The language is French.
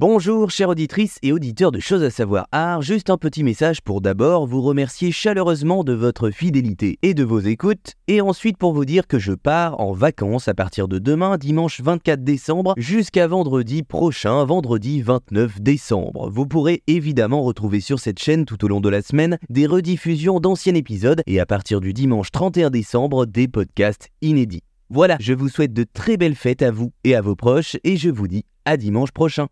Bonjour chères auditrices et auditeurs de Choses à savoir art, juste un petit message pour d'abord vous remercier chaleureusement de votre fidélité et de vos écoutes, et ensuite pour vous dire que je pars en vacances à partir de demain dimanche 24 décembre jusqu'à vendredi prochain, vendredi 29 décembre. Vous pourrez évidemment retrouver sur cette chaîne tout au long de la semaine des rediffusions d'anciens épisodes et à partir du dimanche 31 décembre des podcasts inédits. Voilà, je vous souhaite de très belles fêtes à vous et à vos proches et je vous dis à dimanche prochain.